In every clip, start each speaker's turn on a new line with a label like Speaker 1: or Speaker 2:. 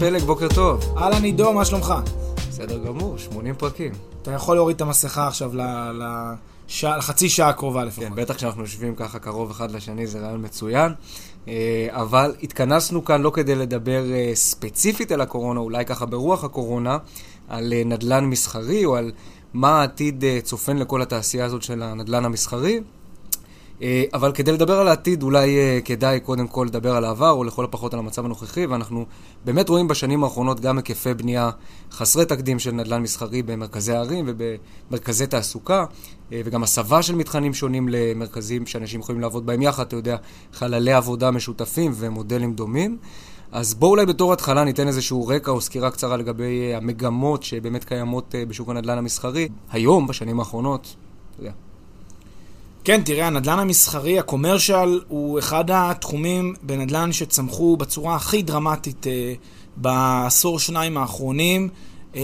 Speaker 1: פלג, בוקר טוב.
Speaker 2: אהלן עידו, מה שלומך?
Speaker 1: בסדר גמור, 80 פרקים.
Speaker 2: אתה יכול להוריד את המסכה עכשיו לחצי שעה הקרובה לפחות.
Speaker 1: כן, בטח כשאנחנו יושבים ככה קרוב אחד לשני זה רעיון מצוין. אה, אבל התכנסנו כאן לא כדי לדבר אה, ספציפית על הקורונה, אולי ככה ברוח הקורונה, על אה, נדל"ן מסחרי או על מה העתיד צופן לכל התעשייה הזאת של הנדל"ן המסחרי. אה, אבל כדי לדבר על העתיד, אולי אה, כדאי קודם כל לדבר על העבר, או לכל הפחות על המצב הנוכחי, ואנחנו באמת רואים בשנים האחרונות גם היקפי בנייה חסרי תקדים של נדל"ן מסחרי במרכזי הערים ובמרכזי תעסוקה, אה, וגם הסבה של מתחמים שונים למרכזים שאנשים יכולים לעבוד בהם יחד, אתה יודע, חללי עבודה משותפים ומודלים דומים. אז בואו אולי בתור התחלה ניתן איזשהו רקע או סקירה קצרה לגבי המגמות שבאמת קיימות בשוק הנדל"ן המסחרי. היום, בשנים האחרונות, אתה יודע,
Speaker 2: כן, תראה, הנדל"ן המסחרי, הקומרשל, הוא אחד התחומים בנדל"ן שצמחו בצורה הכי דרמטית אה, בעשור שניים האחרונים. אה,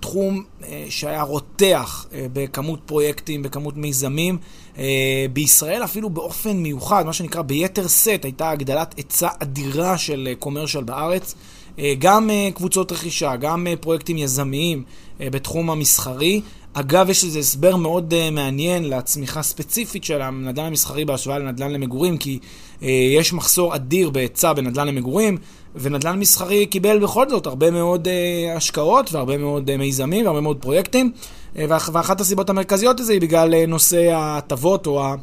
Speaker 2: תחום אה, שהיה רותח אה, בכמות פרויקטים, בכמות מיזמים. אה, בישראל אפילו באופן מיוחד, מה שנקרא ביתר שאת, הייתה הגדלת היצע אדירה של אה, קומרשל בארץ. אה, גם אה, קבוצות רכישה, גם אה, פרויקטים יזמיים אה, בתחום המסחרי. אגב, יש איזה הסבר מאוד uh, מעניין לצמיחה ספציפית של הנדל"ן המסחרי בהשוואה לנדל"ן למגורים, כי uh, יש מחסור אדיר בהיצע בנדל"ן למגורים, ונדל"ן מסחרי קיבל בכל זאת הרבה מאוד uh, השקעות והרבה מאוד uh, מיזמים והרבה מאוד פרויקטים, uh, ואח- ואחת הסיבות המרכזיות לזה היא בגלל uh, נושא ההטבות או ה-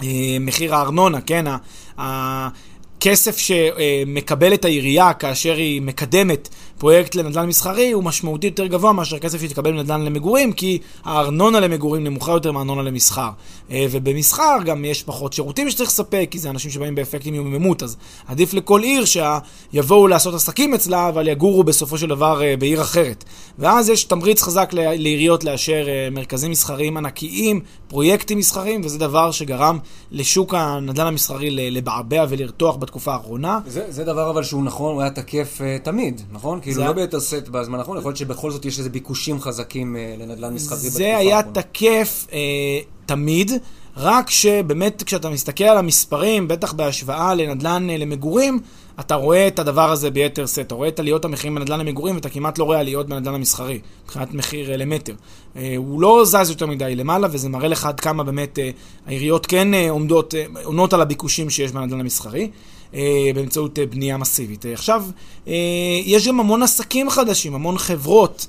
Speaker 2: uh, מחיר הארנונה, כן? ה- ה- כסף שמקבלת העירייה כאשר היא מקדמת פרויקט לנדל"ן מסחרי הוא משמעותי יותר גבוה מאשר כסף שתקבל לנדל"ן למגורים, כי הארנונה למגורים נמוכה יותר מהארנונה למסחר. אה, ובמסחר גם יש פחות שירותים שצריך לספק, כי זה אנשים שבאים באפקטים יוממות, אז עדיף לכל עיר שיבואו לעשות עסקים אצלה, אבל יגורו בסופו של דבר אה, בעיר אחרת. ואז יש תמריץ חזק לעיריות לאשר אה, מרכזים מסחריים ענקיים, פרויקטים מסחריים, וזה דבר שגרם לשוק הנדל"ן המסחרי לבעבע ולרתוח בתקופה האחרונה.
Speaker 1: זה, זה דבר אבל שהוא נכון, הוא היה תקף uh, תמיד, נכון? כאילו
Speaker 2: זה-
Speaker 1: לא ביתר שאת בזמן האחרון, יכול להיות שבכל זאת יש איזה ביקושים חזקים uh, לנדל"ן מסחרי בתקופה
Speaker 2: זה היה
Speaker 1: האחרונה.
Speaker 2: תקף אה, תמיד, רק שבאמת כשאתה מסתכל על המספרים, בטח בהשוואה לנדל"ן אה, למגורים, אתה רואה את הדבר הזה ביתר שאת. אתה רואה את עליות המחירים בנדל"ן למגורים, ואתה כמעט לא רואה עליות בנדל"ן המסחרי, מבחינת מחיר אה, למטר. אה, הוא לא זז יותר מדי למעלה, וזה מראה לך עד כמה באמת אה, העיריות כן אה, עומדות, אה, עונות על הביקושים שיש בנדל"ן המסחרי. אה, באמצעות אה, בנייה מסיבית. אה, עכשיו, יש גם המון עסקים חדשים, המון חברות,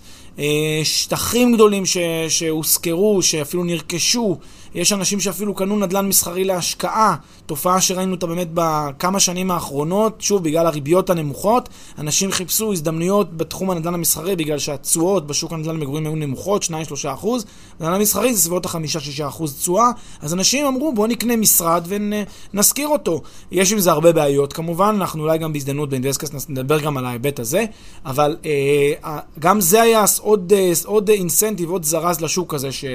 Speaker 2: שטחים גדולים שהושכרו, שאפילו נרכשו. יש אנשים שאפילו קנו נדל"ן מסחרי להשקעה, תופעה שראינו אותה באמת בכמה שנים האחרונות, שוב, בגלל הריביות הנמוכות, אנשים חיפשו הזדמנויות בתחום הנדל"ן המסחרי, בגלל שהתשואות בשוק הנדל"ן למגורים היו נמוכות, 2-3 אחוז, נדל"ן המסחרי זה סביבות ה-5-6 אחוז תשואה, אז אנשים אמרו בואו נקנה משרד ונשכיר אותו. יש עם זה הרבה בעיות כמובן, אנחנו אולי גם בהזדמנות באינדסקס נדבר גם על ההיבט הזה, אבל אה, גם זה היה עוד, אה, עוד אינסנטיב, עוד זרז לשוק הזה ש,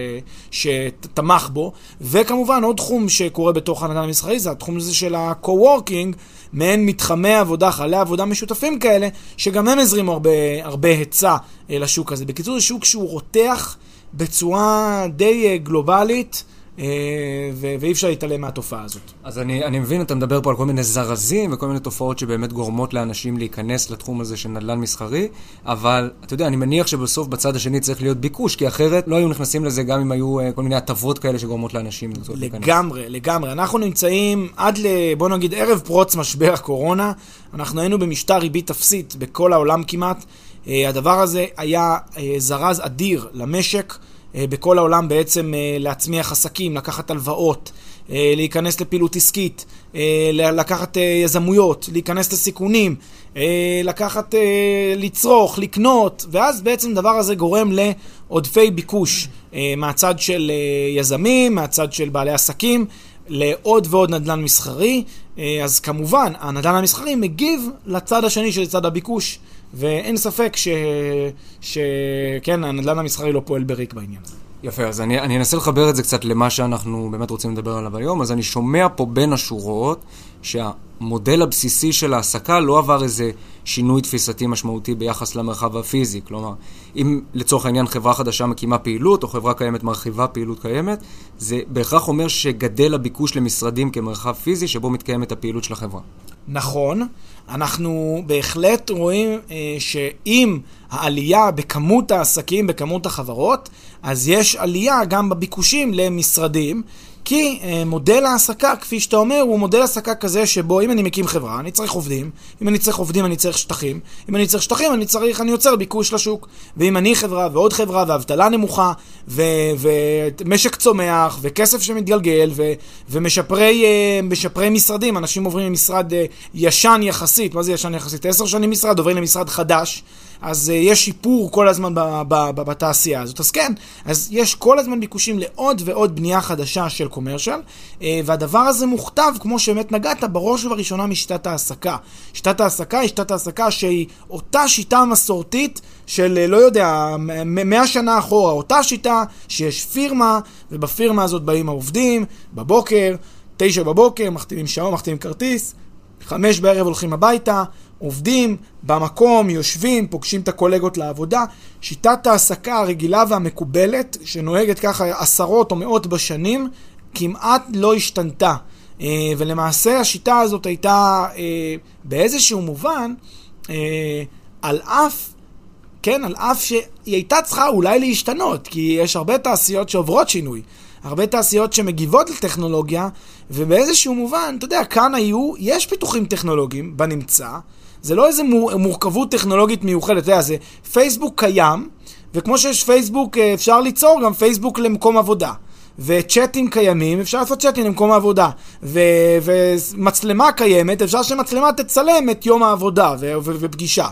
Speaker 2: שתמך בו, וכמובן עוד תחום שקורה בתוך הנדל"ן המסחרי זה התחום הזה של ה-co-working, מעין מתחמי עבודה, חללי עבודה משותפים כאלה, שגם הם הזרימו הרבה, הרבה היצע אה, לשוק הזה. בקיצור, זה שוק שהוא רותח בצורה די אה, גלובלית. אה, ואי אפשר להתעלם מהתופעה הזאת.
Speaker 1: אז אני, אני מבין, אתה מדבר פה על כל מיני זרזים וכל מיני תופעות שבאמת גורמות לאנשים להיכנס לתחום הזה של נדל"ן מסחרי, אבל אתה יודע, אני מניח שבסוף בצד השני צריך להיות ביקוש, כי אחרת לא היו נכנסים לזה גם אם היו uh, כל מיני הטבות כאלה שגורמות לאנשים לרצות להיכנס.
Speaker 2: לגמרי, לגמרי. אנחנו נמצאים עד ל... בוא נגיד ערב פרוץ משבר הקורונה, אנחנו היינו במשטר ריבית אפסית בכל העולם כמעט. אה, הדבר הזה היה אה, זרז אדיר למשק. אה, בכל העולם בעצם אה, להצמיח עסקים, לקחת הלוואות. אה, להיכנס לפעילות עסקית, לקחת יזמויות, להיכנס לסיכונים, לקחת, לצרוך, לקנות, ואז בעצם הדבר הזה גורם לעודפי ביקוש מהצד של יזמים, מהצד של בעלי עסקים. לעוד ועוד נדל"ן מסחרי, אז כמובן, הנדל"ן המסחרי מגיב לצד השני של צד הביקוש, ואין ספק ש... שכן, הנדל"ן המסחרי לא פועל בריק בעניין הזה.
Speaker 1: יפה, אז אני, אני אנסה לחבר את זה קצת למה שאנחנו באמת רוצים לדבר עליו היום. אז אני שומע פה בין השורות שהמודל הבסיסי של העסקה לא עבר איזה שינוי תפיסתי משמעותי ביחס למרחב הפיזי. כלומר, אם לצורך העניין חברה חדשה מקימה פעילות, או חברה קיימת מרחיבה פעילות קיימת, זה בהכרח אומר שגדל הביקוש למשרדים כמרחב פיזי שבו מתקיימת הפעילות של החברה.
Speaker 2: נכון, אנחנו בהחלט רואים אה, שאם העלייה בכמות העסקים, בכמות החברות, אז יש עלייה גם בביקושים למשרדים. כי אה, מודל העסקה, כפי שאתה אומר, הוא מודל העסקה כזה שבו אם אני מקים חברה, אני צריך עובדים, אם אני צריך עובדים אני צריך שטחים, אם אני צריך שטחים אני צריך, אני יוצר ביקוש לשוק, ואם אני חברה ועוד חברה ואבטלה נמוכה, ומשק צומח, וכסף שמתגלגל, ו- ומשפרי אה, משרדים, אנשים עוברים ממשרד אה, ישן יחסית, מה זה ישן יחסית? עשר שנים משרד, עוברים למשרד חדש. אז uh, יש שיפור כל הזמן בתעשייה הזאת. אז כן, אז יש כל הזמן ביקושים לעוד ועוד בנייה חדשה של קומרשל, uh, והדבר הזה מוכתב, כמו שבאמת נגעת, בראש ובראשונה משיטת העסקה. שיטת העסקה היא שיטת העסקה שהיא אותה שיטה מסורתית של, uh, לא יודע, מאה שנה אחורה, אותה שיטה שיש פירמה, ובפירמה הזאת באים העובדים, בבוקר, תשע בבוקר, מחתימים שעון, מחתימים כרטיס, חמש בערב הולכים הביתה, עובדים במקום, יושבים, פוגשים את הקולגות לעבודה. שיטת ההעסקה הרגילה והמקובלת, שנוהגת ככה עשרות או מאות בשנים, כמעט לא השתנתה. אה, ולמעשה השיטה הזאת הייתה אה, באיזשהו מובן, אה, על אף, כן, על אף שהיא הייתה צריכה אולי להשתנות, כי יש הרבה תעשיות שעוברות שינוי. הרבה תעשיות שמגיבות לטכנולוגיה, ובאיזשהו מובן, אתה יודע, כאן היו, יש פיתוחים טכנולוגיים בנמצא, זה לא איזה מורכבות טכנולוגית מיוחדת, אתה יודע, זה פייסבוק קיים, וכמו שיש פייסבוק, אה, אפשר ליצור גם פייסבוק למקום עבודה. וצ'אטים קיימים, אפשר לעשות צ'אטים למקום העבודה. ו- ומצלמה קיימת, אפשר שמצלמה תצלם את יום העבודה ו- ו- ופגישה.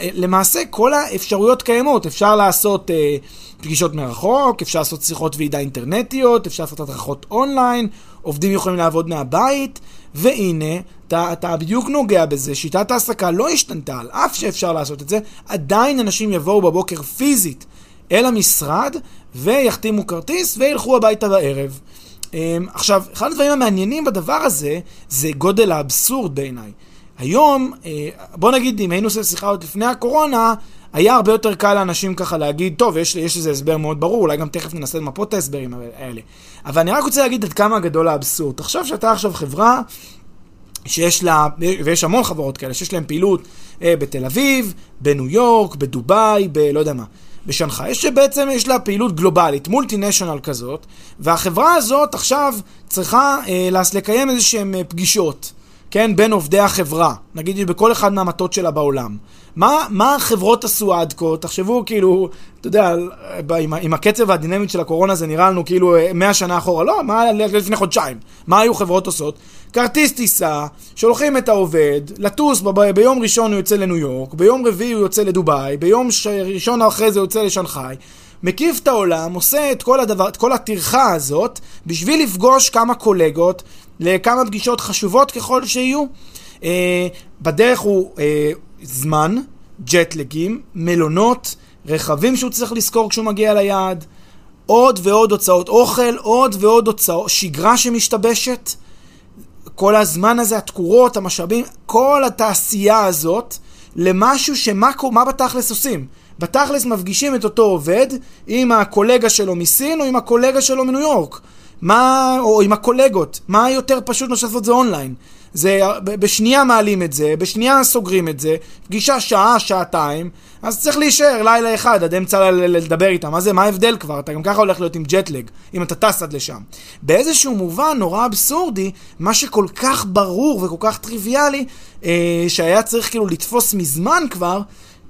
Speaker 2: אה, למעשה כל האפשרויות קיימות, אפשר לעשות אה, פגישות מרחוק, אפשר לעשות שיחות ועידה אינטרנטיות, אפשר לעשות הדרכות אונליין, עובדים יכולים לעבוד מהבית, והנה, אתה, אתה בדיוק נוגע בזה, שיטת ההעסקה לא השתנתה, על אף שאפשר לעשות את זה, עדיין אנשים יבואו בבוקר פיזית אל המשרד ויחתימו כרטיס וילכו הביתה בערב. אמ, עכשיו, אחד הדברים המעניינים בדבר הזה, זה גודל האבסורד בעיניי. היום, אה, בוא נגיד, אם היינו עושים שיחה עוד לפני הקורונה, היה הרבה יותר קל לאנשים ככה להגיד, טוב, יש, איזה הסבר מאוד ברור, אולי גם תכף ננסה למפות את ההסברים האלה. אבל אני רק רוצה להגיד עד כמה גדול האבסורד. תחשוב שאתה עכשיו חברה שיש לה, ויש המון חברות כאלה, שיש להן פעילות אה, בתל אביב, בניו יורק, בדובאי, בלא יודע מה, בשנגחאי, שבעצם יש לה פעילות גלובלית, מולטינשיונל כזאת, והחברה הזאת עכשיו צריכה אה, לקיים איזה שהן אה, פגישות. כן, בין עובדי החברה, נגיד בכל אחד מהמטות שלה בעולם. מה, מה החברות עשו עד כה? תחשבו כאילו, אתה יודע, עם, עם הקצב והדינמית של הקורונה זה נראה לנו כאילו 100 שנה אחורה. לא, מה לפני חודשיים? מה היו חברות עושות? כרטיס טיסה, שולחים את העובד, לטוס, ב- ב- ביום ראשון הוא יוצא לניו יורק, ביום רביעי הוא יוצא לדובאי, ביום ש- ראשון אחרי זה הוא יוצא לשנגחאי. מקיף את העולם, עושה את כל, הדבר, את כל הטרחה הזאת בשביל לפגוש כמה קולגות לכמה פגישות חשובות ככל שיהיו. אה, בדרך הוא אה, זמן, ג'טלגים, מלונות, רכבים שהוא צריך לזכור כשהוא מגיע ליעד, עוד ועוד הוצאות אוכל, עוד ועוד הוצאות, שגרה שמשתבשת. כל הזמן הזה, התקורות, המשאבים, כל התעשייה הזאת, למשהו שמה מה בתכלס עושים? בתכלס מפגישים את אותו עובד עם הקולגה שלו מסין או עם הקולגה שלו מניו יורק. מה, או עם הקולגות, מה יותר פשוט מאשר לעשות את זה אונליין? זה, בשנייה מעלים את זה, בשנייה סוגרים את זה, פגישה שעה, שעתיים, אז צריך להישאר לילה אחד עד אמצע לדבר איתם. מה זה, מה ההבדל כבר? אתה גם ככה הולך להיות עם ג'טלג, אם אתה טס עד לשם. באיזשהו מובן נורא אבסורדי, מה שכל כך ברור וכל כך טריוויאלי, אה, שהיה צריך כאילו לתפוס מזמן כבר,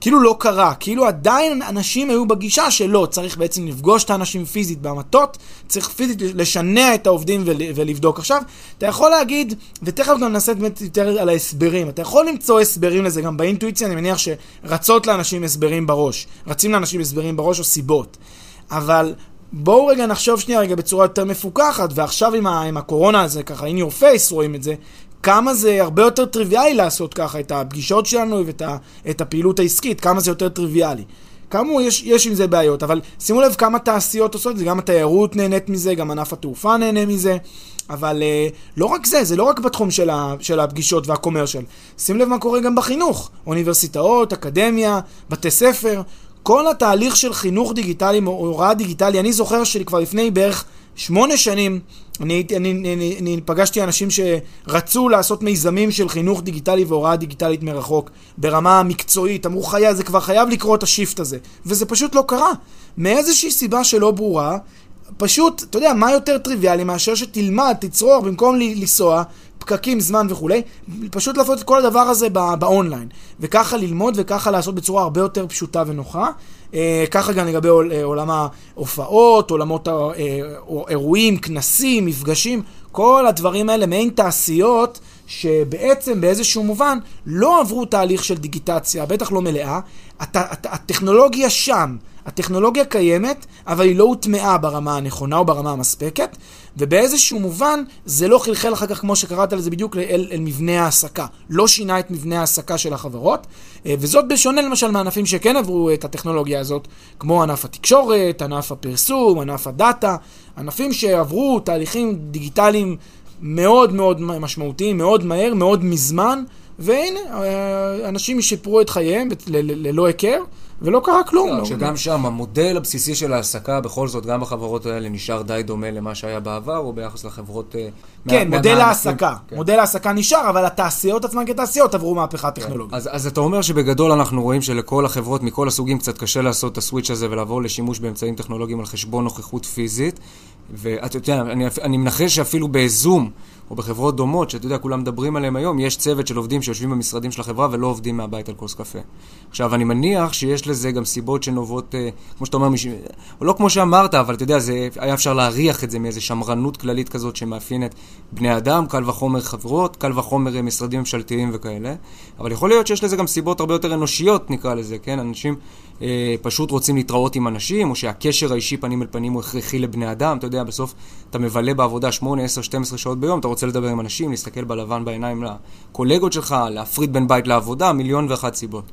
Speaker 2: כאילו לא קרה, כאילו עדיין אנשים היו בגישה שלא, צריך בעצם לפגוש את האנשים פיזית במטות, צריך פיזית לשנע את העובדים ול, ולבדוק. עכשיו, אתה יכול להגיד, ותכף גם נעשה באמת יותר על ההסברים, אתה יכול למצוא הסברים לזה גם באינטואיציה, אני מניח שרצות לאנשים הסברים בראש, רצים לאנשים הסברים בראש או סיבות, אבל בואו רגע נחשוב שנייה רגע בצורה יותר מפוקחת, ועכשיו עם, ה, עם הקורונה הזה, ככה in your face רואים את זה, כמה זה הרבה יותר טריוויאלי לעשות ככה את הפגישות שלנו ואת ה, את הפעילות העסקית, כמה זה יותר טריוויאלי. כאמור, יש, יש עם זה בעיות, אבל שימו לב כמה תעשיות עושות את זה, גם התיירות נהנית מזה, גם ענף התעופה נהנה מזה, אבל uh, לא רק זה, זה לא רק בתחום של, ה, של הפגישות והקומרשל. שים לב מה קורה גם בחינוך, אוניברסיטאות, אקדמיה, בתי ספר, כל התהליך של חינוך דיגיטלי, הוראה דיגיטלי, אני זוכר שכבר לפני בערך שמונה שנים, אני, אני, אני, אני, אני פגשתי אנשים שרצו לעשות מיזמים של חינוך דיגיטלי והוראה דיגיטלית מרחוק ברמה מקצועית, אמרו חיי, זה כבר חייב לקרות השיפט הזה, וזה פשוט לא קרה. מאיזושהי סיבה שלא ברורה, פשוט, אתה יודע, מה יותר טריוויאלי מאשר שתלמד, תצרוך, במקום לנסוע, פקקים, זמן וכולי, פשוט לעשות את כל הדבר הזה באונליין. וככה ללמוד וככה לעשות בצורה הרבה יותר פשוטה ונוחה. אה, ככה גם לגבי אה, עולם ההופעות, עולמות האירועים, אה, כנסים, מפגשים, כל הדברים האלה, מעין תעשיות שבעצם באיזשהו מובן לא עברו תהליך של דיגיטציה, בטח לא מלאה. הט, הט, הטכנולוגיה שם, הטכנולוגיה קיימת, אבל היא לא הוטמעה ברמה הנכונה או ברמה המספקת, ובאיזשהו מובן זה לא חלחל אחר כך, כמו שקראת לזה בדיוק, אל, אל מבנה ההעסקה. לא שינה את מבנה ההעסקה של החברות, אה, וזאת בשונה למשל מענפים שכן עברו את הטכנולוגיה הזאת, כמו ענף התקשורת, ענף הפרסום, ענף הדאטה, ענפים שעברו תהליכים דיגיטליים מאוד מאוד משמעותיים, מאוד מהר, מאוד מזמן, והנה, אה, אנשים שיפרו את חייהם ללא היכר. ולא קרה כלום. לא,
Speaker 1: שגם שם המודל הבסיסי של ההעסקה, בכל זאת, גם בחברות האלה נשאר די דומה למה שהיה בעבר, או ביחס לחברות...
Speaker 2: אה, כן, מודל ההעסקה. כן. מודל ההעסקה נשאר, אבל התעשיות עצמן כתעשיות עברו מהפכה כן. טכנולוגית.
Speaker 1: אז, אז אתה אומר שבגדול אנחנו רואים שלכל החברות מכל הסוגים קצת קשה לעשות את הסוויץ' הזה ולעבור לשימוש באמצעים טכנולוגיים על חשבון נוכחות פיזית. ואתה יודע, אני, אני מנחש שאפילו בזום, או בחברות דומות, שאתה יודע, כולם מדברים עליהם היום, יש צוות של עובדים שיושבים במשרדים של החברה ולא עובדים מהבית על כוס קפה. עכשיו, אני מניח שיש לזה גם סיבות שנובעות, אה, כמו שאתה אומר, מש... לא כמו שאמרת, אבל אתה יודע, זה, היה אפשר להריח את זה מאיזו שמרנות כללית כזאת שמאפיינת בני אדם, קל וחומר חברות, קל וחומר אה, משרדים ממשלתיים וכאלה. אבל יכול להיות שיש לזה גם סיבות הרבה יותר אנושיות, נקרא לזה, כן? אנשים אה, פשוט רוצים להתראות עם אנשים, או שהקשר האישי פנים אל פנים הוא הכרחי לבני אדם. אתה יודע, בסוף אתה מבלה בעבודה 8, 10, 12 שעות ביום, אתה רוצה לדבר עם אנשים, להסתכל בלבן בעיניים לקולגות שלך, להפריד בין בית לעבודה, מיליון ואחת סיבות.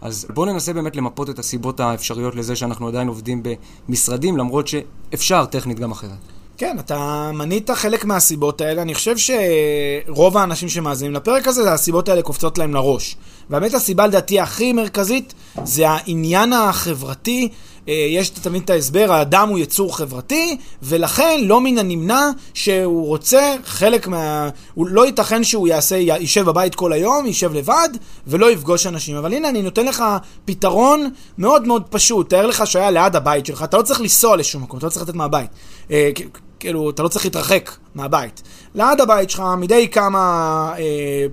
Speaker 1: אז בואו ננסה באמת למפות את הסיבות האפשריות לזה שאנחנו עדיין עובדים במשרדים, למרות שאפשר טכנית גם אחרת.
Speaker 2: כן, אתה מנית חלק מהסיבות האלה. אני חושב שרוב האנשים שמאזינים לפרק הזה, הסיבות האלה קופצות להם לראש. והאמת הסיבה לדעתי הכי מרכזית זה העניין החברתי. אה, יש תמיד את ההסבר, האדם הוא יצור חברתי, ולכן לא מן הנמנע שהוא רוצה חלק מה... הוא לא ייתכן שהוא יעשה, יישב בבית כל היום, יישב לבד, ולא יפגוש אנשים. אבל הנה, אני נותן לך פתרון מאוד מאוד פשוט. תאר לך שהיה ליד הבית שלך, אתה לא צריך לנסוע לשום מקום, אתה לא צריך לצאת מהבית. כאילו, אתה לא צריך להתרחק מהבית. ליד הבית שלך, מדי כמה... אה,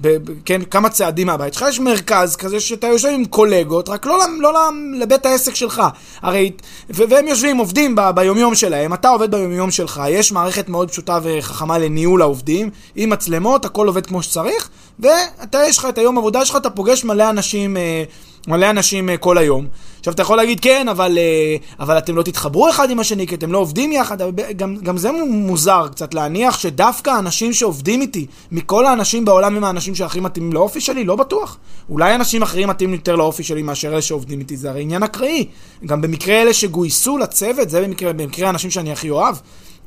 Speaker 2: ב, ב, כן, כמה צעדים מהבית שלך, יש מרכז כזה שאתה יושב עם קולגות, רק לא, לא לבית העסק שלך. הרי, ו, והם יושבים, עובדים ב, ביומיום שלהם, אתה עובד ביומיום שלך, יש מערכת מאוד פשוטה וחכמה לניהול העובדים, עם מצלמות, הכל עובד כמו שצריך, ואתה, יש לך את היום עבודה שלך, אתה פוגש מלא אנשים... אה, מלא אנשים אה, כל היום. עכשיו, אתה יכול להגיד, כן, אבל, אה, אבל אתם לא תתחברו אחד עם השני, כי אתם לא עובדים יחד, גם, גם זה מוזר קצת להניח שדווקא האנשים שעובדים איתי, מכל האנשים בעולם הם האנשים שהכי מתאימים לאופי שלי, לא בטוח. אולי אנשים אחרים מתאימים יותר לאופי שלי מאשר אלה שעובדים איתי, זה הרי עניין אקראי. גם במקרה אלה שגויסו לצוות, זה במקרה, במקרה האנשים שאני הכי אוהב,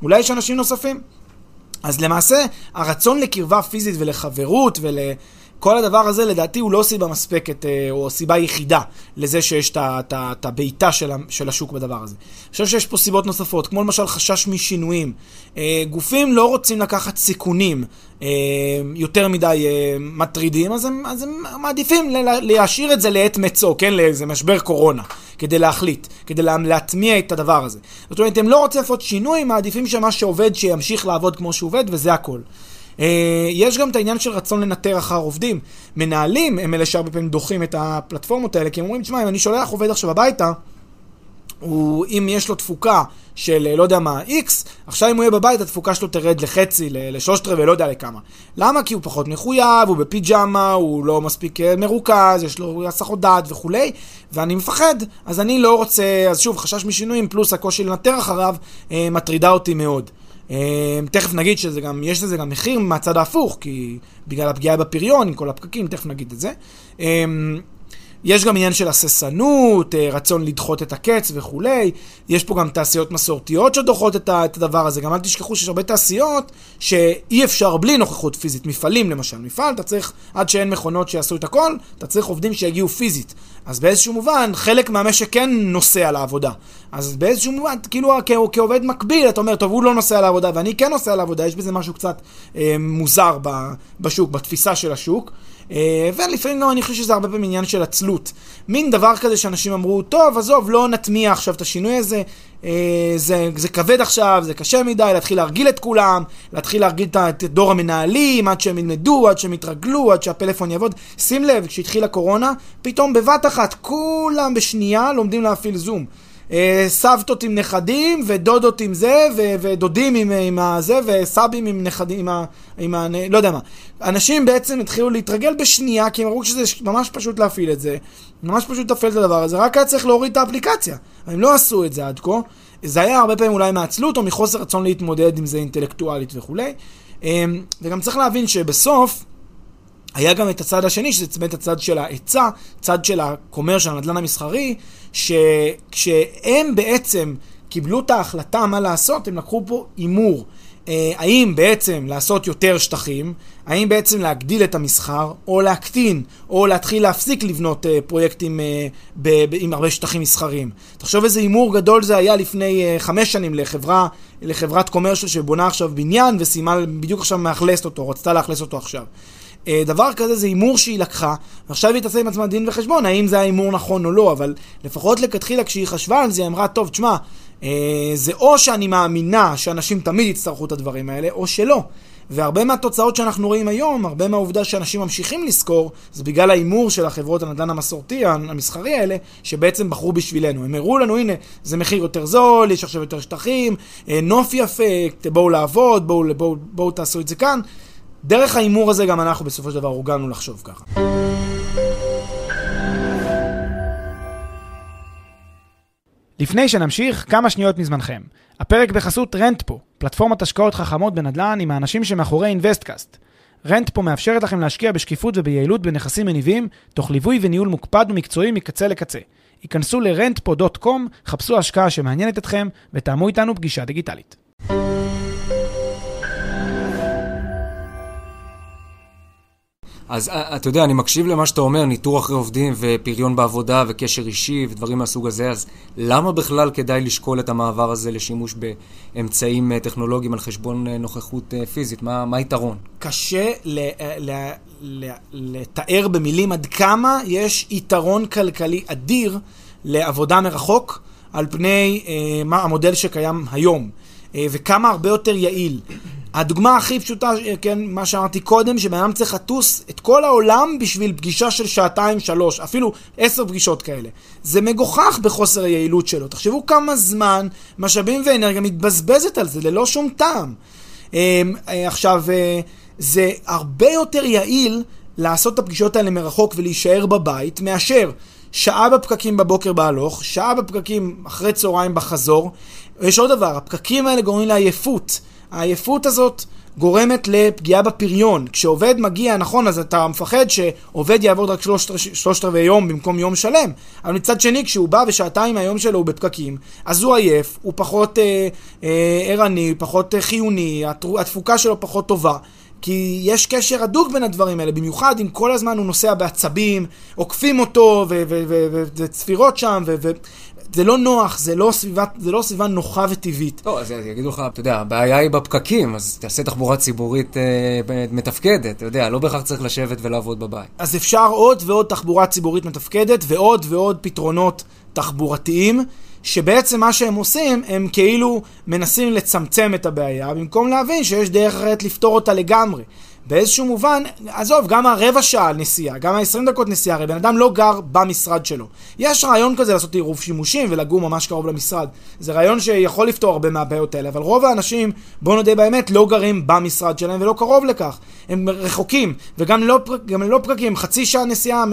Speaker 2: אולי יש אנשים נוספים. אז למעשה, הרצון לקרבה פיזית ולחברות ול... כל הדבר הזה לדעתי הוא לא סיבה מספקת, אה, או סיבה יחידה לזה שיש את הבעיטה של השוק בדבר הזה. אני חושב שיש פה סיבות נוספות, כמו למשל חשש משינויים. אה, גופים לא רוצים לקחת סיכונים אה, יותר מדי מטרידים, אז הם, אז הם מעדיפים להשאיר את זה לעת מצוא, כן, לאיזה משבר קורונה, כדי להחליט, כדי להטמיע את הדבר הזה. זאת אומרת, הם לא רוצים לעשות שינוי, מעדיפים שמה שעובד שימשיך לעבוד כמו שעובד, וזה הכל. אה, יש גם את העניין של רצון לנטר אחר עובדים. מנהלים הם אלה שהרבה פעמים דוחים את הפלטפורמות האלה, כי הם אומרים, תשמע, אם אני שולח עובד עכשיו הביתה, הוא, אם יש לו תפוקה של לא יודע מה, X, עכשיו אם הוא יהיה בבית, התפוקה שלו תרד לחצי, לשלושת רבעי, לא יודע לכמה. למה? כי הוא פחות מחויב, הוא בפיג'מה, הוא לא מספיק אה, מרוכז, יש לו הסחות דעת וכולי, ואני מפחד, אז אני לא רוצה, אז שוב, חשש משינויים פלוס הקושי לנטר אחריו, אה, מטרידה אותי מאוד. אה, תכף נגיד שזה גם, יש לזה גם מחיר מהצד ההפוך, כי בגלל הפגיעה בפריון, עם כל הפקקים, תכף נגיד את זה. יש גם עניין של הססנות, אה, רצון לדחות את הקץ וכולי. יש פה גם תעשיות מסורתיות שדוחות את הדבר הזה. גם אל תשכחו שיש הרבה תעשיות שאי אפשר בלי נוכחות פיזית. מפעלים למשל. מפעל, אתה צריך, עד שאין מכונות שיעשו את הכל, אתה צריך עובדים שיגיעו פיזית. אז באיזשהו מובן, חלק מהמשק כן נוסע לעבודה. אז באיזשהו מובן, כאילו כ- כעובד מקביל, אתה אומר, טוב, הוא לא נוסע לעבודה ואני כן נוסע לעבודה, יש בזה משהו קצת אה, מוזר בשוק, בתפיסה של השוק. אה, ולפעמים גם אני חושב שזה הרבה פעמים עניין של עצלות. מין דבר כזה שאנשים אמרו, טוב, עזוב, לא נטמיע עכשיו את השינוי הזה, אה, זה, זה כבד עכשיו, זה קשה מדי, להתחיל להרגיל את כולם, להתחיל להרגיל את דור המנהלים, עד שהם ילמדו, עד שהם יתרגלו, עד שהפלאפון יעבוד. שים לב, כשהתחילה קורונה, פתאום בבת אחת, כולם בשנייה לומדים להפעיל זום. אה, סבתות עם נכדים, ודודות עם זה, ו- ודודים עם, עם הזה, וסבים עם נכדים, עם ה... עם ה... לא יודע מה. אנשים בעצם התחילו להתרגל בשנייה, כי הם אמרו שזה ממש פשוט להפעיל את זה. ממש פשוט להפעיל את הדבר הזה, רק היה צריך להוריד את האפליקציה. הם לא עשו את זה עד כה. זה היה הרבה פעמים אולי מעצלות, או מחוסר רצון להתמודד עם זה אינטלקטואלית וכולי. אה, וגם צריך להבין שבסוף... היה גם את הצד השני, שזה באמת הצד של ההיצע, צד של הכומר של הנדל"ן המסחרי, שכשהם בעצם קיבלו את ההחלטה מה לעשות, הם לקחו פה הימור. אה, האם בעצם לעשות יותר שטחים, האם בעצם להגדיל את המסחר, או להקטין, או להתחיל להפסיק לבנות אה, פרויקטים אה, ב- ב- עם הרבה שטחים מסחריים. תחשוב איזה הימור גדול זה היה לפני אה, חמש שנים לחברה, לחברת קומרשל שבונה עכשיו בניין וסיימה בדיוק עכשיו מאכלסת אותו, רצתה לאכלס אותו עכשיו. אה, דבר כזה זה הימור שהיא לקחה, ועכשיו היא תעשה עם עצמה דין וחשבון האם זה ההימור נכון או לא, אבל לפחות לכתחילה כשהיא חשבה על זה, היא אמרה, טוב, תשמע, אה, זה או שאני מאמינה שאנשים תמיד יצטרכו את הדברים האלה, או שלא. והרבה מהתוצאות שאנחנו רואים היום, הרבה מהעובדה שאנשים ממשיכים לשכור, זה בגלל ההימור של החברות הנדל"ן המסורתי, המסחרי האלה, שבעצם בחרו בשבילנו. הם הראו לנו, הנה, זה מחיר יותר זול, יש עכשיו יותר שטחים, אה, נוף יפה, בואו לעבוד, בואו בוא, בוא, בוא תעשו את זה כאן. דרך ההימור הזה גם אנחנו בסופו של דבר הורגלנו לחשוב ככה. לפני שנמשיך, כמה שניות מזמנכם. הפרק בחסות Rentpo, פלטפורמת השקעות חכמות בנדל"ן עם האנשים שמאחורי InvestCast. Rentpo מאפשרת לכם להשקיע בשקיפות וביעילות בנכסים מניבים, תוך ליווי וניהול מוקפד ומקצועי מקצה לקצה. היכנסו ל-rentpo.com, חפשו השקעה שמעניינת אתכם, ותאמו איתנו פגישה דיגיטלית.
Speaker 1: אז אה, אתה יודע, אני מקשיב למה שאתה אומר, ניטור אחרי עובדים ופריון בעבודה וקשר אישי ודברים מהסוג הזה, אז למה בכלל כדאי לשקול את המעבר הזה לשימוש באמצעים אה, טכנולוגיים על חשבון אה, נוכחות פיזית? מה היתרון?
Speaker 2: קשה ל- ל- ל- לתאר במילים עד כמה יש יתרון כלכלי אדיר לעבודה מרחוק על פני אה, מה המודל שקיים היום, וכמה הרבה יותר יעיל. הדוגמה הכי פשוטה, כן, מה שאמרתי קודם, שבן אדם צריך לטוס את כל העולם בשביל פגישה של שעתיים, שלוש, אפילו עשר פגישות כאלה. זה מגוחך בחוסר היעילות שלו. תחשבו כמה זמן, משאבים ואנרגיה מתבזבזת על זה, ללא שום טעם. אה, עכשיו, אה, זה הרבה יותר יעיל לעשות את הפגישות האלה מרחוק ולהישאר בבית, מאשר שעה בפקקים בבוקר בהלוך, שעה בפקקים אחרי צהריים בחזור. יש עוד דבר, הפקקים האלה גורמים לעייפות. העייפות הזאת גורמת לפגיעה בפריון. כשעובד מגיע, נכון, אז אתה מפחד שעובד יעבוד רק שלושת, שלושת רבעי יום במקום יום שלם. אבל מצד שני, כשהוא בא ושעתיים מהיום שלו הוא בפקקים, אז הוא עייף, הוא פחות אה, אה, ערני, פחות אה, חיוני, התפוקה שלו פחות טובה. כי יש קשר הדוק בין הדברים האלה, במיוחד אם כל הזמן הוא נוסע בעצבים, עוקפים אותו וצפירות שם, זה לא נוח, זה לא, סביבה, זה לא סביבה נוחה וטבעית.
Speaker 1: לא, אז יגידו לך, אתה יודע, הבעיה היא בפקקים, אז תעשה תחבורה ציבורית אה, מתפקדת, אתה יודע, לא בהכרח צריך לשבת ולעבוד בבית.
Speaker 2: אז אפשר עוד ועוד תחבורה ציבורית מתפקדת, ועוד ועוד פתרונות תחבורתיים. שבעצם מה שהם עושים, הם כאילו מנסים לצמצם את הבעיה, במקום להבין שיש דרך אחרת לפתור אותה לגמרי. באיזשהו מובן, עזוב, גם הרבע שעה נסיעה, גם ה-20 דקות נסיעה, הרי בן אדם לא גר במשרד שלו. יש רעיון כזה לעשות עירוב שימושים ולגור ממש קרוב למשרד. זה רעיון שיכול לפתור הרבה מהבעיות האלה, אבל רוב האנשים, בואו נודה באמת, לא גרים במשרד שלהם ולא קרוב לכך. הם רחוקים, וגם לא, גם ללא פקקים, חצי שעה נסיעה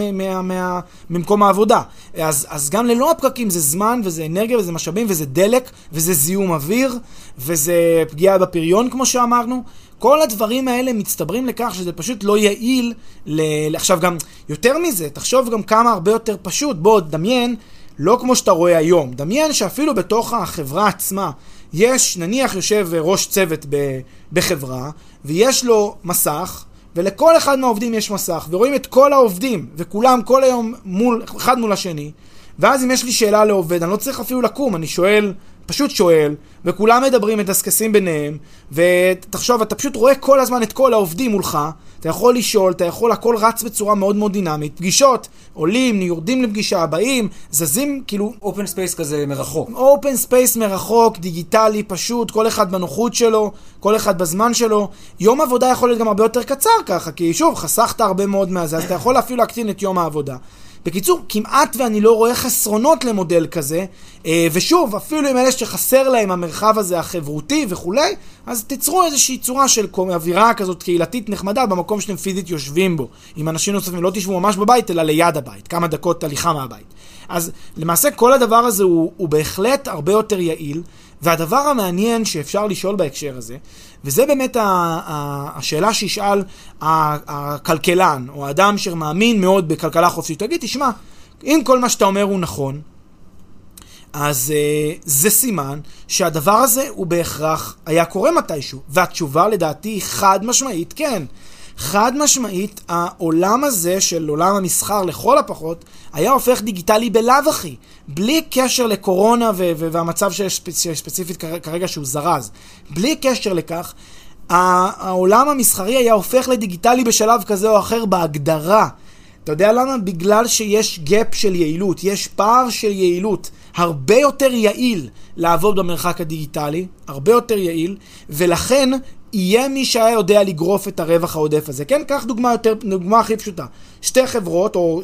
Speaker 2: ממקום העבודה. אז, אז גם ללא הפקקים זה זמן וזה אנרגיה וזה משאבים וזה דלק וזה זיהום אוויר וזה פגיעה בפריון כמו שאמרנו. כל הדברים האלה מצטברים לכך שזה פשוט לא יעיל ל... עכשיו גם, יותר מזה, תחשוב גם כמה הרבה יותר פשוט. בוא, דמיין, לא כמו שאתה רואה היום, דמיין שאפילו בתוך החברה עצמה, יש, נניח יושב ראש צוות ב... בחברה, ויש לו מסך, ולכל אחד מהעובדים יש מסך, ורואים את כל העובדים, וכולם כל היום מול, אחד מול השני, ואז אם יש לי שאלה לעובד, אני לא צריך אפילו לקום, אני שואל פשוט שואל, וכולם מדברים, מדסקסים ביניהם, ותחשוב, אתה פשוט רואה כל הזמן את כל העובדים מולך, אתה יכול לשאול, אתה יכול, הכל רץ בצורה מאוד מאוד דינמית. פגישות, עולים, יורדים לפגישה, באים, זזים, כאילו...
Speaker 1: open space כזה מרחוק.
Speaker 2: open space מרחוק, דיגיטלי, פשוט, כל אחד בנוחות שלו, כל אחד בזמן שלו. יום עבודה יכול להיות גם הרבה יותר קצר ככה, כי שוב, חסכת הרבה מאוד מהזה, אז אתה יכול אפילו להקטין את יום העבודה. בקיצור, כמעט ואני לא רואה חסרונות למודל כזה, אה, ושוב, אפילו עם אלה שחסר להם המרחב הזה החברותי וכולי, אז תיצרו איזושהי צורה של אווירה כזאת קהילתית נחמדה במקום שאתם פיזית יושבים בו. עם אנשים נוספים, לא תשבו ממש בבית, אלא ליד הבית, כמה דקות הליכה מהבית. אז למעשה כל הדבר הזה הוא, הוא בהחלט הרבה יותר יעיל, והדבר המעניין שאפשר לשאול בהקשר הזה, וזה באמת השאלה שישאל הכלכלן, או האדם שמאמין מאוד בכלכלה חופשית. תגיד, תשמע, אם כל מה שאתה אומר הוא נכון, אז uh, זה סימן שהדבר הזה הוא בהכרח היה קורה מתישהו. והתשובה לדעתי חד משמעית כן. חד משמעית, העולם הזה של עולם המסחר לכל הפחות, היה הופך דיגיטלי בלאו הכי, בלי קשר לקורונה ו- ו- והמצב שספציפית כרגע שהוא זרז. בלי קשר לכך, העולם המסחרי היה הופך לדיגיטלי בשלב כזה או אחר בהגדרה. אתה יודע למה? בגלל שיש gap של יעילות, יש פער של יעילות. הרבה יותר יעיל לעבוד במרחק הדיגיטלי, הרבה יותר יעיל, ולכן יהיה מי שהיה יודע לגרוף את הרווח העודף הזה. כן, קח דוגמה יותר, דוגמה הכי פשוטה. שתי חברות, או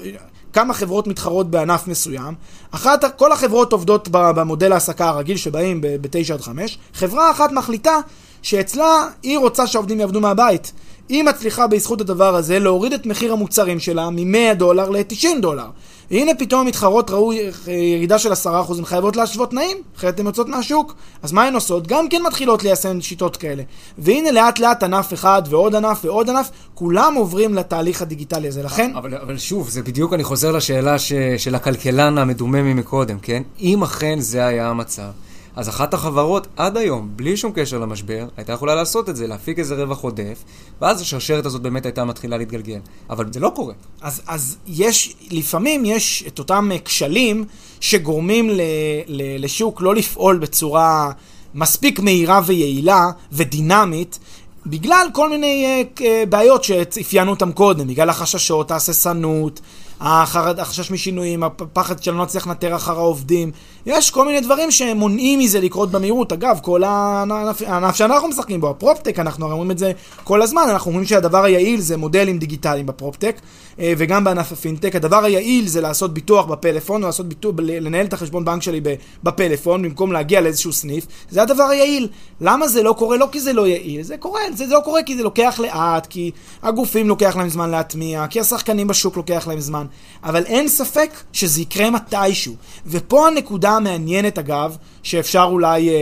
Speaker 2: כמה חברות מתחרות בענף מסוים, אחת, כל החברות עובדות במודל ההעסקה הרגיל שבאים ב-9 עד 5, חברה אחת מחליטה שאצלה היא רוצה שהעובדים יעבדו מהבית. היא מצליחה בזכות הדבר הזה להוריד את מחיר המוצרים שלה מ-100 דולר ל-90 דולר. והנה פתאום המתחרות ראו ירידה של 10%, הן חייבות להשוות תנאים, אחרת הן יוצאות מהשוק. אז מה הן עושות? גם כן מתחילות ליישם שיטות כאלה. והנה לאט לאט ענף אחד ועוד ענף ועוד ענף, כולם עוברים לתהליך הדיגיטלי הזה. לכן...
Speaker 1: אבל, אבל שוב, זה בדיוק, אני חוזר לשאלה ש, של הכלכלן המדומם ממקודם, כן? אם אכן זה היה המצב. אז אחת החברות עד היום, בלי שום קשר למשבר, הייתה יכולה לעשות את זה, להפיק איזה רווח עודף, ואז השרשרת הזאת באמת הייתה מתחילה להתגלגל. אבל זה לא קורה.
Speaker 2: אז, אז יש, לפעמים יש את אותם כשלים שגורמים ל, ל, לשוק לא לפעול בצורה מספיק מהירה ויעילה ודינמית, בגלל כל מיני uh, בעיות שאפיינו אותם קודם, בגלל החששות, ההססנות, החרד, החשש משינויים, הפחד שלא נצליח לנטר אחר העובדים. יש כל מיני דברים שמונעים מזה לקרות במהירות. אגב, כל הענף, הענף שאנחנו משחקים בו, הפרופטק, אנחנו הרי אומרים את זה כל הזמן, אנחנו אומרים שהדבר היעיל זה מודלים דיגיטליים בפרופטק, אה, וגם בענף הפינטק. הדבר היעיל זה לעשות ביטוח בפלאפון, או לעשות ביטוח, לנהל את החשבון בנק שלי בפלאפון, במקום להגיע לאיזשהו סניף. זה הדבר היעיל. למה זה לא קורה? לא כי זה לא יעיל, זה קורה, זה לא קורה כי זה לוקח לאט, כי הגופים לוקח להם זמן להטמיע, כי השחקנים בשוק לוקח להם זמן. אבל אין ספק שזה יקרה מתישהו. ופה הנקודה המעניינת, אגב, שאפשר אולי אה, אה,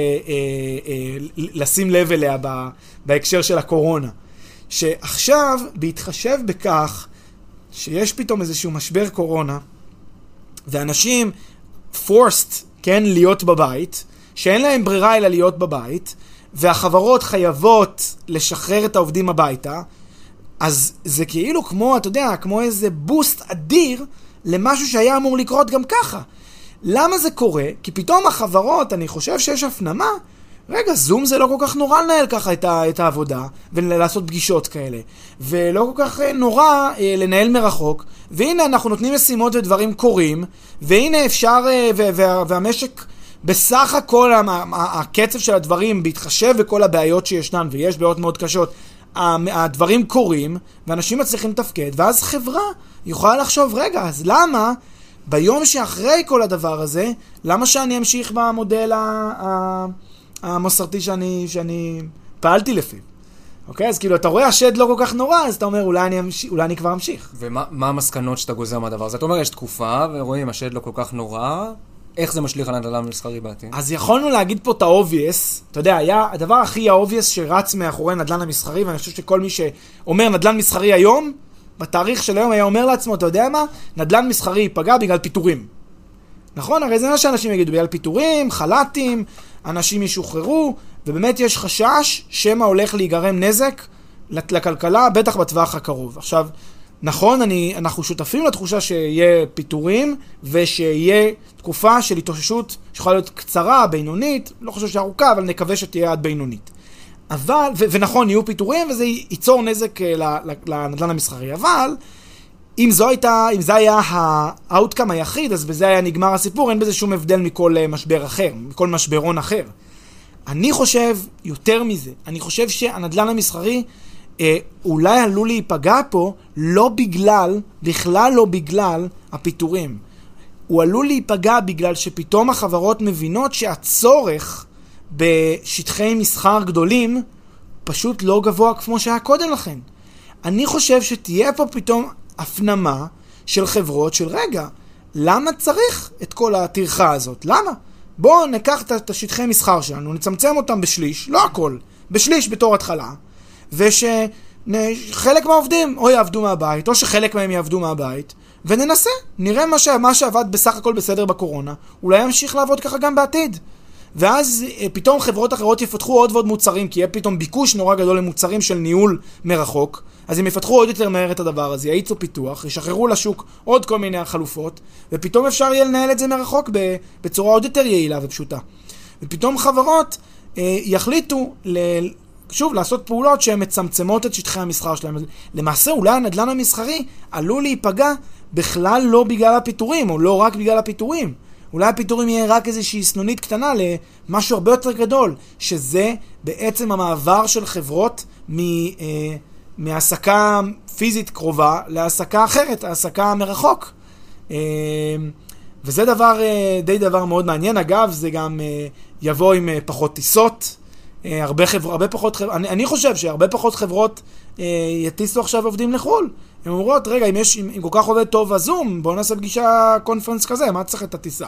Speaker 2: אה, לשים לב אליה בהקשר של הקורונה. שעכשיו, בהתחשב בכך שיש פתאום איזשהו משבר קורונה, ואנשים forced, כן, להיות בבית, שאין להם ברירה אלא להיות בבית, והחברות חייבות לשחרר את העובדים הביתה, אז זה כאילו כמו, אתה יודע, כמו איזה בוסט אדיר למשהו שהיה אמור לקרות גם ככה. למה זה קורה? כי פתאום החברות, אני חושב שיש הפנמה, רגע, זום זה לא כל כך נורא לנהל ככה את, ה, את העבודה ולעשות פגישות כאלה. ולא כל כך אה, נורא אה, לנהל מרחוק. והנה אנחנו נותנים משימות ודברים קורים, והנה אפשר, אה, וה, והמשק בסך הכל הקצב של הדברים, בהתחשב בכל הבעיות שישנן, ויש בעיות מאוד קשות, הדברים קורים, ואנשים מצליחים לתפקד, ואז חברה יכולה לחשוב, רגע, אז למה ביום שאחרי כל הדבר הזה, למה שאני אמשיך במודל המסורתי שאני, שאני פעלתי לפיו? אוקיי? אז כאילו, אתה רואה השד לא כל כך נורא, אז אתה אומר, אולי אני, אמש... אולי אני כבר אמשיך.
Speaker 1: ומה המסקנות שאתה גוזר מהדבר הזה? אתה אומר, יש תקופה, ורואים, השד לא כל כך נורא, איך זה משליך על הנדל"ן המסחרי בעתיד?
Speaker 2: אז יכולנו להגיד פה את ה-obvious, אתה יודע, היה הדבר הכי ה-obvious שרץ מאחורי נדל"ן המסחרי, ואני חושב שכל מי שאומר נדל"ן מסחרי היום, בתאריך של היום היה אומר לעצמו, אתה יודע מה? נדל"ן מסחרי ייפגע בגלל פיטורים. נכון? הרי זה מה שאנשים יגידו, בגלל פיטורים, חל"תים, אנשים ישוחררו, ובאמת יש חשש שמא הולך להיגרם נזק לכלכלה, בטח בטווח הקרוב. עכשיו, נכון, אני, אנחנו שותפים לתחושה שיהיה פיטורים ושיהיה תקופה של התאוששות שיכולה להיות קצרה, בינונית, לא חושב שארוכה, אבל נקווה שתהיה עד בינונית. אבל, ו- ונכון, יהיו פיטורים וזה ייצור נזק אה, לנדל"ן המסחרי, אבל אם, זו הייתה, אם זה היה ה outcome היחיד, אז בזה היה נגמר הסיפור, אין בזה שום הבדל מכל אה, משבר אחר, מכל משברון אחר. אני חושב, יותר מזה, אני חושב שהנדל"ן המסחרי אה, אולי עלול להיפגע פה לא בגלל, בכלל לא בגלל הפיטורים. הוא עלול להיפגע בגלל שפתאום החברות מבינות שהצורך בשטחי מסחר גדולים פשוט לא גבוה כמו שהיה קודם לכן. אני חושב שתהיה פה פתאום הפנמה של חברות של רגע, למה צריך את כל הטרחה הזאת? למה? בואו ניקח את השטחי מסחר שלנו, נצמצם אותם בשליש, לא הכל, בשליש בתור התחלה, ושחלק מהעובדים או יעבדו מהבית, או שחלק מהם יעבדו מהבית, וננסה, נראה מה, ש... מה שעבד בסך הכל בסדר בקורונה, אולי ימשיך לעבוד ככה גם בעתיד. ואז אה, פתאום חברות אחרות יפתחו עוד ועוד מוצרים, כי יהיה פתאום ביקוש נורא גדול למוצרים של ניהול מרחוק, אז הם יפתחו עוד יותר מהר את הדבר הזה, יאיצו פיתוח, ישחררו לשוק עוד כל מיני חלופות, ופתאום אפשר יהיה לנהל את זה מרחוק בצורה עוד יותר יעילה ופשוטה. ופתאום חברות אה, יחליטו ל... שוב, לעשות פעולות שהן מצמצמות את שטחי המסחר שלהם. למעשה, אולי הנדל"ן המסחרי עלול להיפגע בכלל לא בגלל הפיטורים, או לא רק בגלל הפיטורים. אולי הפיטורים יהיה רק איזושהי סנונית קטנה למשהו הרבה יותר גדול, שזה בעצם המעבר של חברות מ, אה, מהעסקה פיזית קרובה להעסקה אחרת, העסקה מרחוק. אה, וזה דבר, אה, די דבר מאוד מעניין. אגב, זה גם אה, יבוא עם אה, פחות טיסות. אה, הרבה, חבר, הרבה פחות חברות, אני, אני חושב שהרבה פחות חברות אה, יטיסו עכשיו עובדים לחו"ל. הן אומרות, רגע, אם, יש, אם, אם כל כך עובד טוב הזום, בואו נעשה פגישה קונפרנס כזה, מה צריך את הטיסה?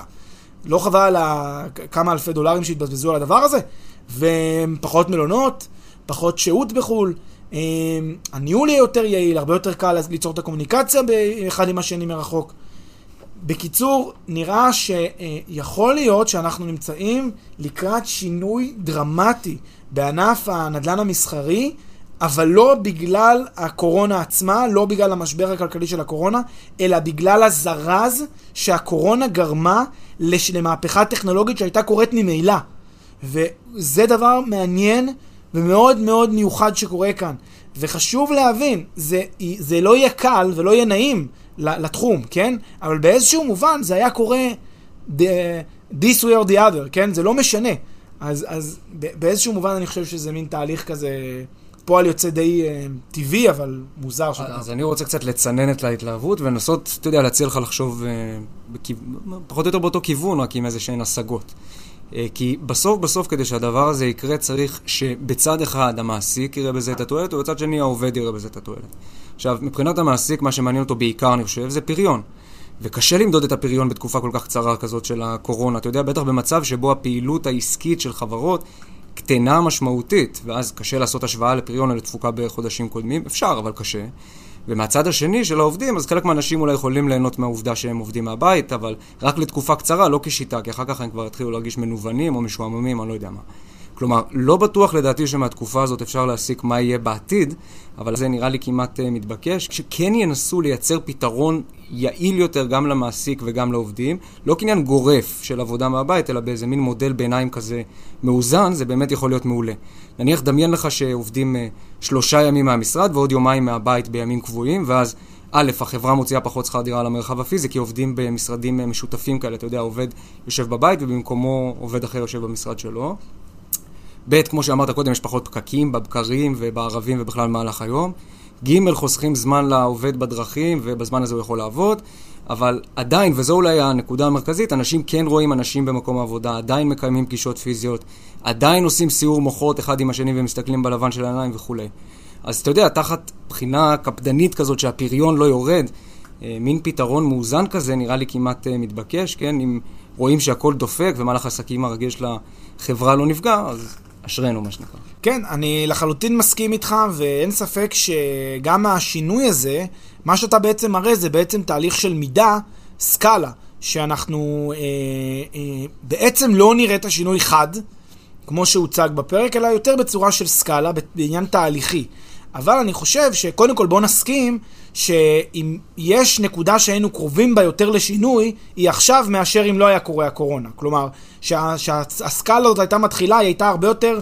Speaker 2: לא חבל על כמה אלפי דולרים שהתבזבזו על הדבר הזה? ופחות מלונות, פחות שהות בחו"ל. אה, הניהול יהיה יותר יעיל, הרבה יותר קל ליצור את הקומוניקציה אחד עם השני מרחוק. בקיצור, נראה שיכול להיות שאנחנו נמצאים לקראת שינוי דרמטי בענף הנדל"ן המסחרי, אבל לא בגלל הקורונה עצמה, לא בגלל המשבר הכלכלי של הקורונה, אלא בגלל הזרז שהקורונה גרמה למהפכה טכנולוגית שהייתה קורית ממילא. וזה דבר מעניין ומאוד מאוד מיוחד שקורה כאן. וחשוב להבין, זה, זה לא יהיה קל ולא יהיה נעים לתחום, כן? אבל באיזשהו מובן זה היה קורה this way or the other, כן? זה לא משנה. אז, אז באיזשהו מובן אני חושב שזה מין תהליך כזה, פועל יוצא די uh, טבעי, אבל מוזר.
Speaker 1: אז, אז אני רוצה קצת לצנן את ההתלהבות ולנסות, אתה יודע, להציע לך לחשוב uh, בכיו... פחות או יותר באותו כיוון, רק עם איזה שהן השגות. Uh, כי בסוף בסוף, כדי שהדבר הזה יקרה, צריך שבצד אחד המעסיק יראה בזה את התועלת, ובצד שני העובד יראה בזה את התועלת. עכשיו, מבחינת המעסיק, מה שמעניין אותו בעיקר, אני חושב, זה פריון. וקשה למדוד את הפריון בתקופה כל כך קצרה כזאת של הקורונה. אתה יודע, בטח במצב שבו הפעילות העסקית של חברות קטנה משמעותית, ואז קשה לעשות השוואה לפריון או לתפוקה בחודשים קודמים. אפשר, אבל קשה. ומהצד השני של העובדים, אז חלק מהאנשים אולי יכולים ליהנות מהעובדה שהם עובדים מהבית, אבל רק לתקופה קצרה, לא כשיטה, כי אחר כך הם כבר יתחילו להרגיש מנוונים או משועממים, אני לא יודע מה. כלומר, לא בטוח לדעתי שמהתקופה הזאת אפשר להסיק מה יהיה בעתיד, אבל זה נראה לי כמעט uh, מתבקש, שכן ינסו לייצר פתרון יעיל יותר גם למעסיק וגם לעובדים, לא כעניין גורף של עבודה מהבית, אלא באיזה מין מודל ביניים כזה מאוזן, זה באמת יכול להיות מעולה. נניח, דמיין לך שעובדים uh, שלושה ימים מהמשרד ועוד יומיים מהבית בימים קבועים, ואז א', החברה מוציאה פחות שכר דירה למרחב הפיזי, כי עובדים במשרדים משותפים כאלה, אתה יודע, עובד יושב בבית ובמקומו עובד אחר יושב במשרד שלו. ב', כמו שאמרת קודם, יש פחות פקקים בבקרים ובערבים ובכלל במהלך היום. ג', חוסכים זמן לעובד בדרכים, ובזמן הזה הוא יכול לעבוד. אבל עדיין, וזו אולי הנקודה המרכזית, אנשים כן רואים אנשים במקום העבודה, עדיין מקיימים פגישות פיזיות, עדיין עושים סיור מוחות אחד עם השני ומסתכלים בלבן של העיניים וכולי. אז אתה יודע, תחת בחינה קפדנית כזאת שהפריון לא יורד, אה, מין פתרון מאוזן כזה נראה לי כמעט אה, מתבקש, כן? אם רואים שהכל דופק ומהלך העסקים הרגיל של החברה לא נפגע, אז אשרינו, מה שנקרא.
Speaker 2: כן, אני לחלוטין מסכים איתך, ואין ספק שגם השינוי הזה, מה שאתה בעצם מראה זה בעצם תהליך של מידה, סקאלה, שאנחנו אה, אה, בעצם לא נראה את השינוי חד, כמו שהוצג בפרק, אלא יותר בצורה של סקאלה, בעניין תהליכי. אבל אני חושב שקודם כל בואו נסכים שאם יש נקודה שהיינו קרובים בה יותר לשינוי, היא עכשיו מאשר אם לא היה קורה הקורונה. כלומר, שה, שהסקאלה הזאת הייתה מתחילה, היא הייתה הרבה יותר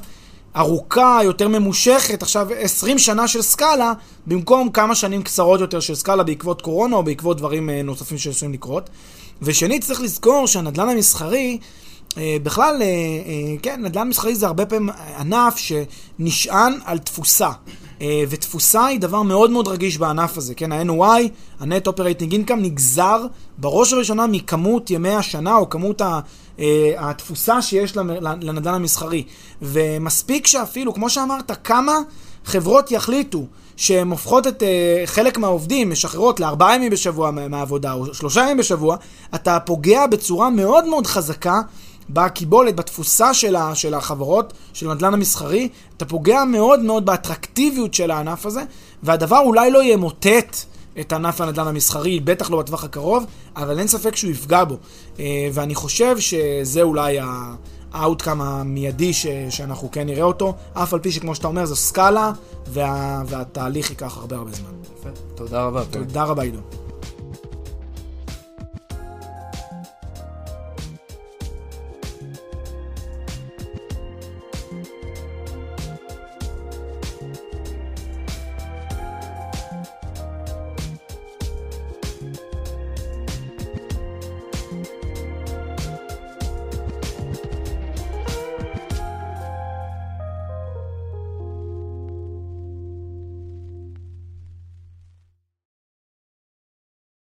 Speaker 2: ארוכה, יותר ממושכת, עכשיו 20 שנה של סקאלה, במקום כמה שנים קצרות יותר של סקאלה בעקבות קורונה או בעקבות דברים אה, נוספים שעשויים לקרות. ושנית, צריך לזכור שהנדל"ן המסחרי, אה, בכלל, אה, כן, נדל"ן מסחרי זה הרבה פעמים ענף שנשען על תפוסה. אה, ותפוסה היא דבר מאוד מאוד רגיש בענף הזה, כן? ה-NOI, ה-Net Operating Income, נגזר בראש ובראשונה מכמות ימי השנה או כמות ה... אה, התפוסה שיש לנדל"ן המסחרי. ומספיק שאפילו, כמו שאמרת, כמה חברות יחליטו שהן הופכות את uh, חלק מהעובדים, משחררות לארבעה ימים בשבוע מהעבודה או שלושה ימים בשבוע, אתה פוגע בצורה מאוד מאוד חזקה בקיבולת, בתפוסה של, ה, של החברות, של הנדל"ן המסחרי, אתה פוגע מאוד מאוד באטרקטיביות של הענף הזה, והדבר אולי לא ימוטט את ענף הנדל"ן המסחרי, בטח לא בטווח הקרוב, אבל אין ספק שהוא יפגע בו. אה, ואני חושב שזה אולי ה outcome המיידי ש, שאנחנו כן נראה אותו, אף על פי שכמו שאתה אומר, זו סקאלה, וה, והתהליך ייקח הרבה הרבה זמן.
Speaker 1: תודה רבה.
Speaker 2: תודה רבה, עידו.